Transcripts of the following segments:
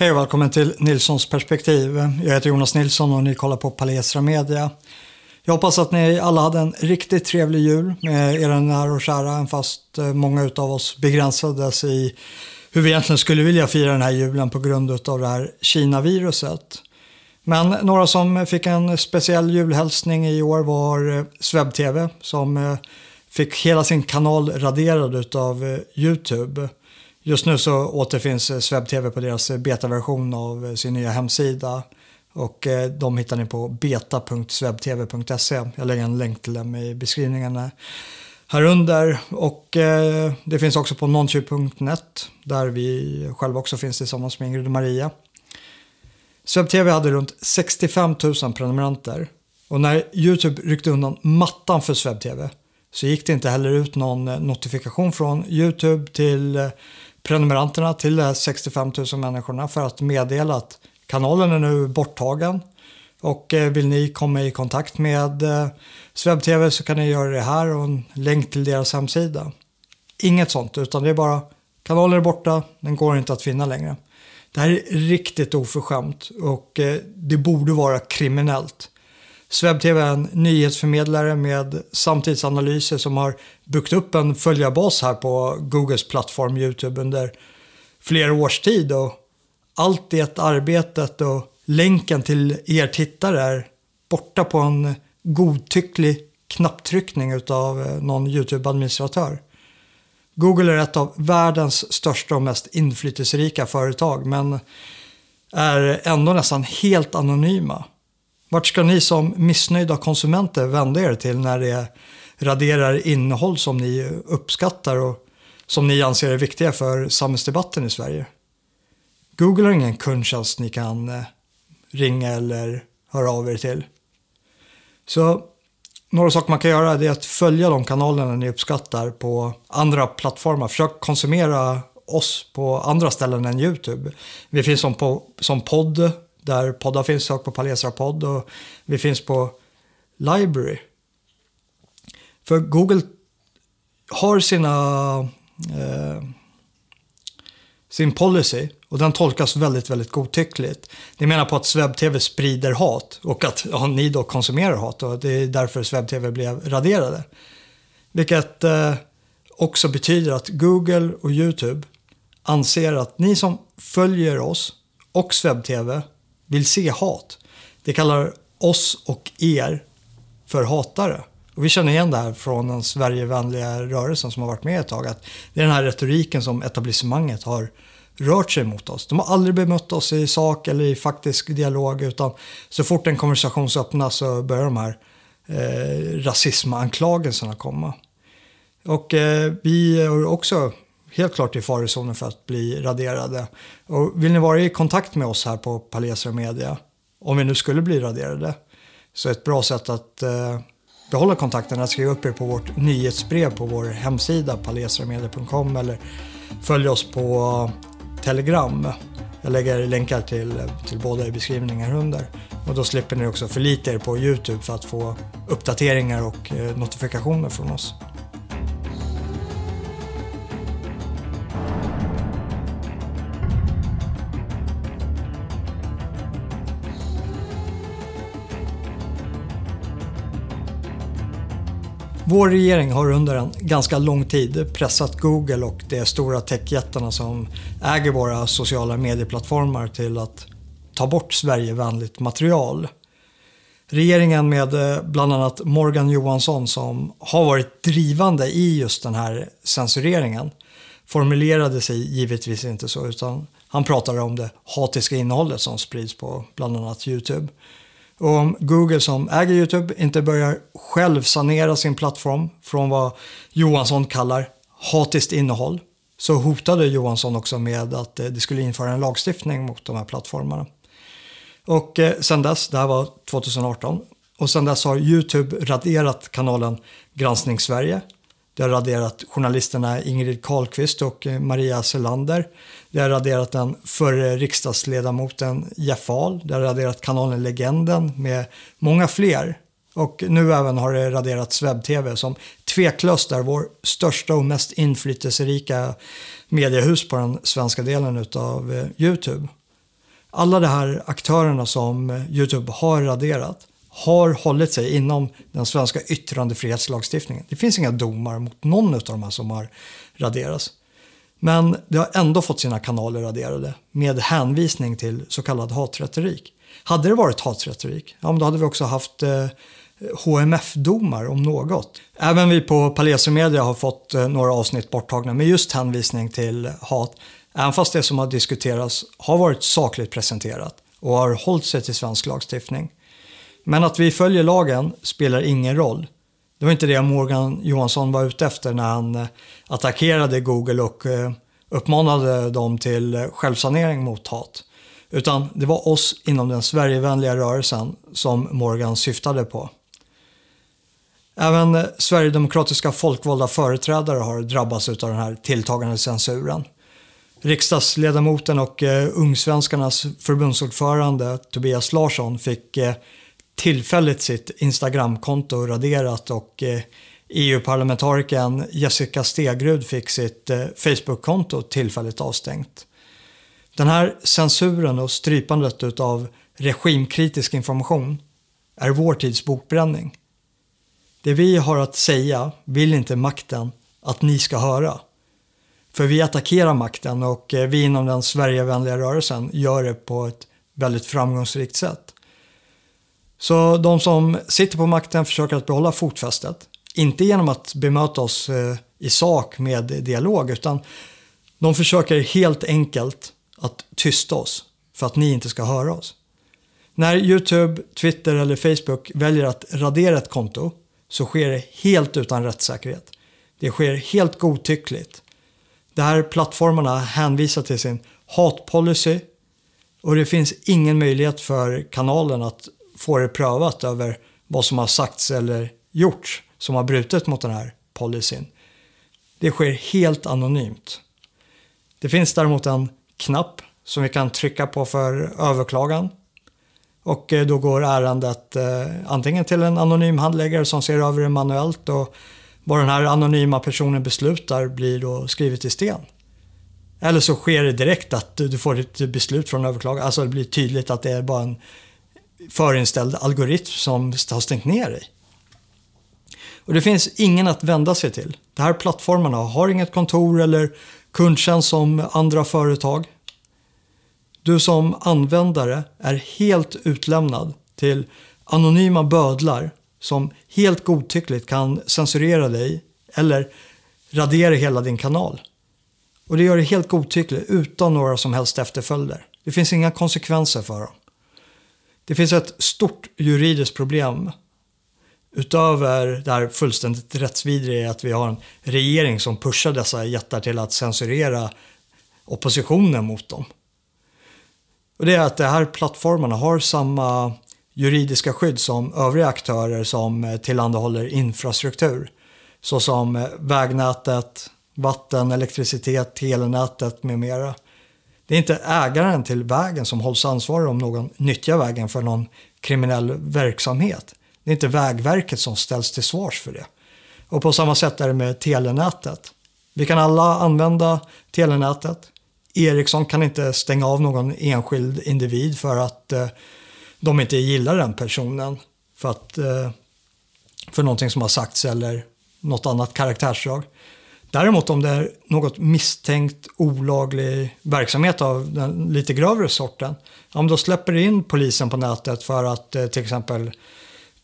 Hej och välkommen till Nilssons perspektiv. Jag heter Jonas Nilsson och ni kollar på Palestra Media. Jag hoppas att ni alla hade en riktigt trevlig jul med era nära och kära, fast eh, många av oss begränsades i hur vi egentligen skulle vilja fira den här julen på grund av det här Kina-viruset. Men några som fick en speciell julhälsning i år var eh, SvebTV som eh, fick hela sin kanal raderad av eh, YouTube. Just nu så återfinns eh, SvebTV på deras eh, betaversion av eh, sin nya hemsida. Och de hittar ni på beta.swebtv.se. Jag lägger en länk till dem i beskrivningen här under. Och eh, det finns också på nonchu.net där vi själva också finns tillsammans med Ingrid och Maria. SwebTV hade runt 65 000 prenumeranter. Och när YouTube ryckte undan mattan för SwebTV så gick det inte heller ut någon notifikation från YouTube till prenumeranterna till de 65 000 människorna för att meddela att kanalen är nu borttagen. Och eh, vill ni komma i kontakt med eh, så kan ni göra det här och en länk till deras hemsida. Inget sånt, utan det är bara kanalen är borta, den går inte att finna längre. Det här är riktigt oförskämt och eh, det borde vara kriminellt. SvebTV är en nyhetsförmedlare med samtidsanalyser som har byggt upp en följarbas här på Googles plattform YouTube under flera års tid. Och allt det arbetet och länken till er tittare är borta på en godtycklig knapptryckning av eh, någon YouTube-administratör. Google är ett av världens största och mest inflytelserika företag men är ändå nästan helt anonyma. Vart ska ni som missnöjda konsumenter vända er till när det raderar innehåll som ni uppskattar och som ni anser är viktiga för samhällsdebatten i Sverige? Google har ingen kundtjänst ni kan eh, ringa eller höra av er till. Så några saker man kan göra är att följa de kanalerna ni uppskattar på andra plattformar. Försök konsumera oss på andra ställen än YouTube. Vi finns som, på, som podd, där poddar finns. Sök på Palesra podd och vi finns på Library. För Google har sina eh, sin policy och den tolkas väldigt, väldigt godtyckligt. Ni menar på att SvebTV sprider hat och att ja, ni då konsumerar hat och det är därför SvebTV blev raderade. Vilket eh, också betyder att Google och YouTube anser att ni som följer oss och SvebTV vill se hat. Det kallar oss och er för hatare. Och vi känner igen det här från den Sverigevänliga rörelsen som har varit med ett tag. Att det är den här retoriken som etablissemanget har rört sig mot oss. De har aldrig bemött oss i sak eller i faktisk dialog utan så fort en konversation öppnas så börjar de här eh, rasismanklagelserna komma. Och eh, vi har också helt klart i farozonen för att bli raderade. Och vill ni vara i kontakt med oss här på Palestra Media, om vi nu skulle bli raderade, så är ett bra sätt att eh, behålla kontakten är att skriva upp er på vårt nyhetsbrev på vår hemsida palesramedia.com eller följ oss på Telegram. Jag lägger länkar till, till båda i beskrivningen under. Och då slipper ni också förlita er på Youtube för att få uppdateringar och eh, notifikationer från oss. Vår regering har under en ganska lång tid pressat Google och de stora techjättarna som äger våra sociala medieplattformar till att ta bort Sverigevänligt material. Regeringen med eh, bland annat Morgan Johansson som har varit drivande i just den här censureringen formulerade sig givetvis inte så utan han pratade om det hatiska innehållet som sprids på bland annat Youtube. Och om Google som äger YouTube inte börjar själv sanera sin plattform från vad Johansson kallar hatiskt innehåll så hotade Johansson också med att eh, det skulle införa en lagstiftning mot de här plattformarna. Och eh, sen dess, det här var 2018, och sen dess har YouTube raderat kanalen Granskning Sverige. Det har raderat journalisterna Ingrid Carlqvist och eh, Maria Selander. Det har raderat den förre riksdagsledamoten Jeff Ahl. Det har raderat kanalen Legenden med många fler. Och nu även har det raderat WebTV som tveklöst är vår största och mest inflytelserika mediehus på den svenska delen av eh, Youtube. alla de här aktörerna som eh, Youtube har raderat har hållit sig inom den svenska yttrandefrihetslagstiftningen. Det finns inga domar mot någon av de här som har raderats. Men det har ändå fått sina kanaler raderade med hänvisning till så kallad hatretorik. Hade det varit hatretorik, ja, men då hade vi också haft eh, HMF-domar om något. Även vi på Palesio Media har fått eh, några avsnitt borttagna med just hänvisning till hat. Även fast det som har diskuterats har varit sakligt presenterat och har hållit sig till svensk lagstiftning. Men att vi följer lagen spelar ingen roll. Det var inte det Morgan Johansson var ute efter när han eh, attackerade Google och eh, uppmanade dem till eh, självsanering mot hat. Utan det var oss inom den Sverigevänliga rörelsen som Morgan syftade på. Även Sverigedemokratiska folkvalda företrädare har drabbats av den här tilltagande censuren. Riksdagsledamoten och eh, Ungsvenskarnas förbundsordförande Tobias Larsson fick eh, tillfälligt sitt Instagramkonto raderat och eh, e EU-parlamentarikern Jessica Stegrud fick sitt Facebookkonto Facebook-konto tillfälligt avstängt. Den här censuren och strypandet av regimkritisk information är vår tids bokbränning. Det vi har att säga vill inte makten att ni ska höra. För vi attackerar makten och eh, vi inom den Sverigevänliga rörelsen gör det på ett väldigt framgångsrikt sätt. Så de som sitter på makten försöker att behålla fotfästet. Inte genom att bemöta oss eh, i sak med dialog utan de försöker helt enkelt att tysta oss för att ni inte ska höra oss. När Youtube, Twitter eller Facebook väljer att radera ett konto så sker det helt utan rättssäkerhet. Det sker helt godtyckligt. De här plattformarna hänvisar till sin hatpolicy och det finns ingen möjlighet för kanalen att få det prövat över vad som har sagts eller gjorts som har brutit mot den här policyn. Det sker helt anonymt. Det finns däremot en knapp som vi kan trycka på för överklagan. Och eh, då går ärendet eh, antingen till en anonym handläggare som ser över det manuellt och vad den här anonyma personen beslutar blir då skrivet i sten. Eller så sker det direkt att du får ett beslut från överklagaren. Alltså det blir tydligt att det är bara en förinställd algoritm som har stängt ner dig. Och det finns ingen att vända sig till. De här plattformarna har inget kontor eller kundtjänst som andra företag. Du som användare är helt utlämnad till anonyma bödlar som helt godtyckligt kan censurera dig eller radera hela din kanal. Och det gör det helt godtyckligt utan några som helst efterföljder. Det finns inga konsekvenser för dem. Det finns ett stort juridiskt problem utöver det här fullständigt rättsvidriga att vi har en regering som pushar dessa jättar till att censurera oppositionen mot dem. Och det är att de här plattformarna har samma juridiska skydd som övriga aktörer som tillhandahåller infrastruktur. Såsom vägnätet, vatten, elektricitet, telenätet med mera. Det är inte ägaren till vägen som hålls ansvarig om någon nyttjar vägen för någon kriminell verksamhet. Det är inte Vägverket som ställs till svars för det. Och på samma sätt är det med telenätet. Vi kan alla använda telenätet. Ericsson kan inte stänga av någon enskild individ för att eh, de inte gillar den personen. För, att, eh, för någonting som har sagts eller något annat karaktärsdrag. Däremot om det är något misstänkt olaglig verksamhet av den lite grövre sorten, ja, då släpper in polisen på nätet för att eh, till exempel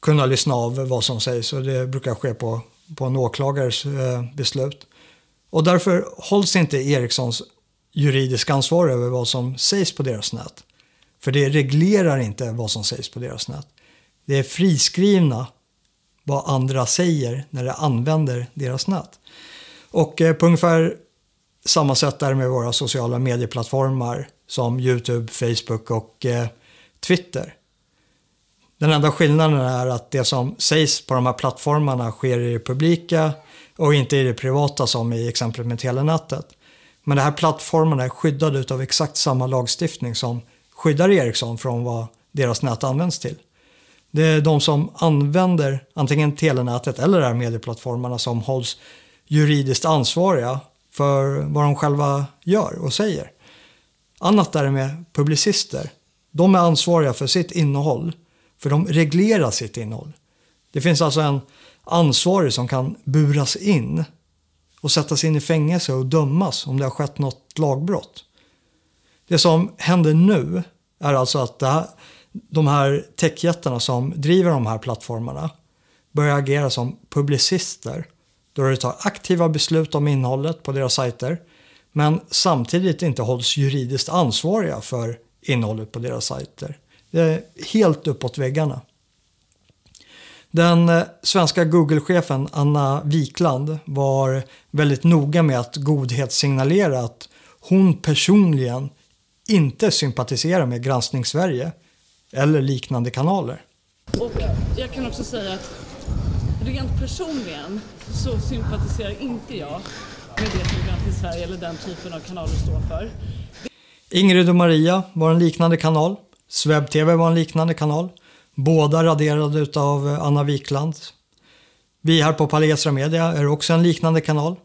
kunna lyssna av vad som sägs och det brukar ske på, på en åklagares eh, beslut. Och därför hålls inte Ericssons juridiska ansvar över vad som sägs på deras nät. För det reglerar inte vad som sägs på deras nät. Det är friskrivna vad andra säger när de använder deras nät. Och eh, på ungefär samma sätt är det med våra sociala medieplattformar som Youtube, Facebook och eh, Twitter. Den enda skillnaden är att det som sägs på de här plattformarna sker i det publika och inte i det privata som i exemplet med telenätet. Men de här plattformarna är skyddade av exakt samma lagstiftning som skyddar Ericsson från vad deras nät används till. Det är de som använder antingen telenätet eller de här medieplattformarna som hålls juridiskt ansvariga för vad de själva gör och säger. Annat är det med publicister. De är ansvariga för sitt innehåll, för de reglerar sitt innehåll. Det finns alltså en ansvarig som kan buras in och sättas in i fängelse och dömas om det har skett något lagbrott. Det som händer nu är alltså att här, de här techjättarna som driver de här plattformarna börjar agera som publicister då du tar aktiva beslut om innehållet på deras sajter men samtidigt inte hålls juridiskt ansvariga för innehållet på deras sajter. Det är helt uppåt väggarna. Den eh, svenska Google-chefen Anna Wikland var väldigt noga med att godhetssignalera att hon personligen inte sympatiserar med Granskning Sverige eller liknande kanaler. Och jag kan också säga att rent personligen så sympatiserar inte jag med det som i Sverige eller den typen av kanaler står för. Ingrid och Maria var en liknande kanal. Sveb TV var en liknande kanal. Båda raderade av eh, Anna Wikland. Vi här på Palestra Media är också en liknande kanal.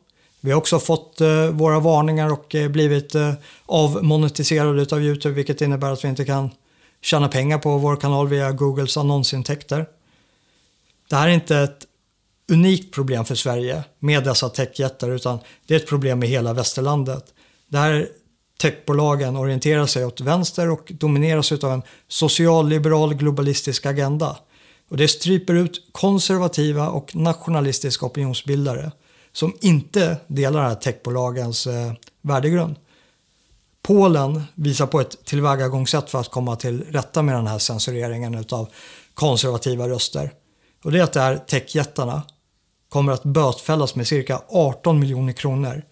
Vi har också fått eh, våra varningar och eh, blivit avmonetiserade av Youtube vilket innebär att vi inte kan tjäna pengar på vår kanal via Googles annonsintäkter. Det här är inte ett unikt problem för Sverige med dessa techjättar utan det är ett problem i hela västerlandet. Där techbolagen orienterar sig åt vänster och domineras av en socialliberal globalistisk agenda. Och det stryper ut konservativa och nationalistiska opinionsbildare som inte delar här techbolagens eh, värdegrund. Polen visar på ett tillvägagångssätt för att komma till rätta med den här censureringen av konservativa röster. Och det är att det här techjättarna kommer att bötfällas med cirka 18 miljoner kronor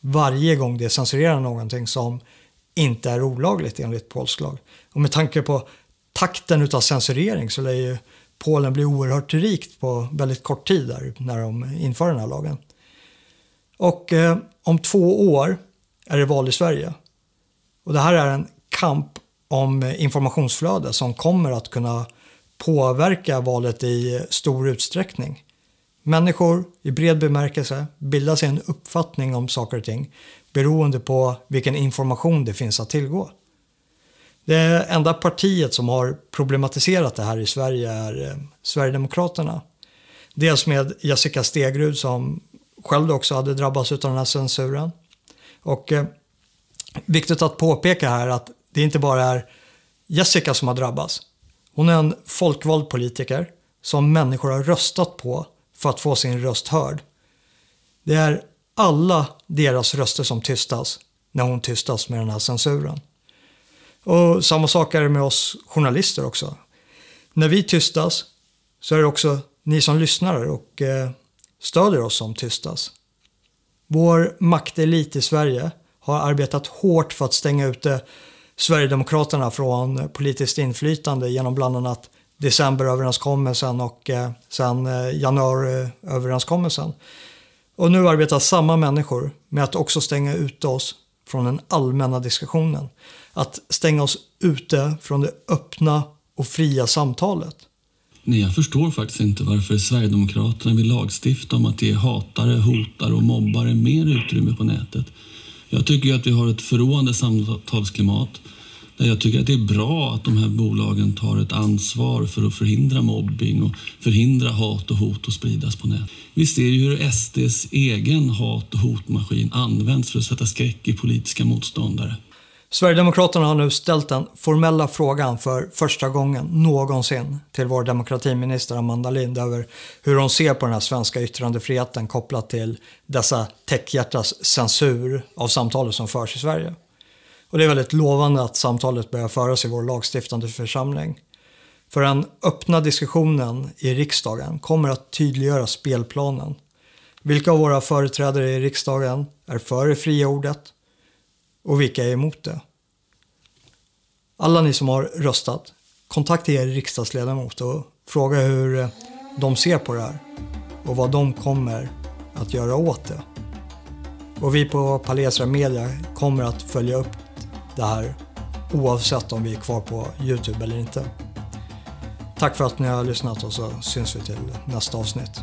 varje gång det censurerar någonting som inte är olagligt enligt polsk lag. Och med tanke på takten utav censurering så lär ju Polen bli oerhört rikt på väldigt kort tid där, när de inför den här lagen. Och eh, om två år är det val i Sverige. Och det här är en kamp om informationsflöde som kommer att kunna påverka valet i stor utsträckning. Människor i bred bemärkelse bildar sig en uppfattning om saker och ting beroende på vilken information det finns att tillgå. Det enda partiet som har problematiserat det här i Sverige är eh, Sverigedemokraterna. Dels med Jessica Stegrud som själv också hade drabbats av den här censuren. Och eh, viktigt att påpeka här att det inte bara är Jessica som har drabbats. Hon är en folkvald politiker som människor har röstat på för att få sin röst hörd. Det är alla deras röster som tystas när hon tystas med den här censuren. Och samma sak är det med oss journalister också. När vi tystas så är det också ni som lyssnar och stöder stödjer oss som tystas. Vår maktelit i Sverige har arbetat hårt för att stänga ute Sverigedemokraterna från politiskt inflytande genom bland annat decemberöverenskommelsen och eh, sen eh, januariöverenskommelsen. Och nu arbetar samma människor med att också stänga ute oss från den allmänna diskussionen. Att stänga oss ute från det öppna och fria samtalet. Nej, jag förstår faktiskt inte varför Sverigedemokraterna vill lagstifta om att ge hatare, hotare och mobbare mer utrymme på nätet. Jag tycker att vi har ett förråande samtalsklimat jag tycker att det är bra att de här bolagen tar ett ansvar för att förhindra mobbing och förhindra hat och hot att spridas på nätet. Vi ser ju hur SDs egen hat och hotmaskin används för att sätta skräck i politiska motståndare. Sverigedemokraterna har nu ställt den formella frågan för första gången någonsin till vår demokratiminister Amanda Lind över hur hon ser på den här svenska yttrandefriheten kopplat till dessa techhjärtas censur av samtalet som förs i Sverige. Och det är väldigt lovande att samtalet börjar föras i vår lagstiftande församling. För den öppna diskussionen i riksdagen kommer att tydliggöra spelplanen. Vilka av våra företrädare i riksdagen är för det fria ordet och vilka är emot det? Alla ni som har röstat, kontakta er riksdagsledamot och fråga hur eh, de ser på det här och vad de kommer att göra åt det. Och vi på Palesra Media kommer att följa upp det här oavsett om vi är kvar på Youtube eller inte. Tack för att ni har lyssnat och så syns vi till nästa avsnitt.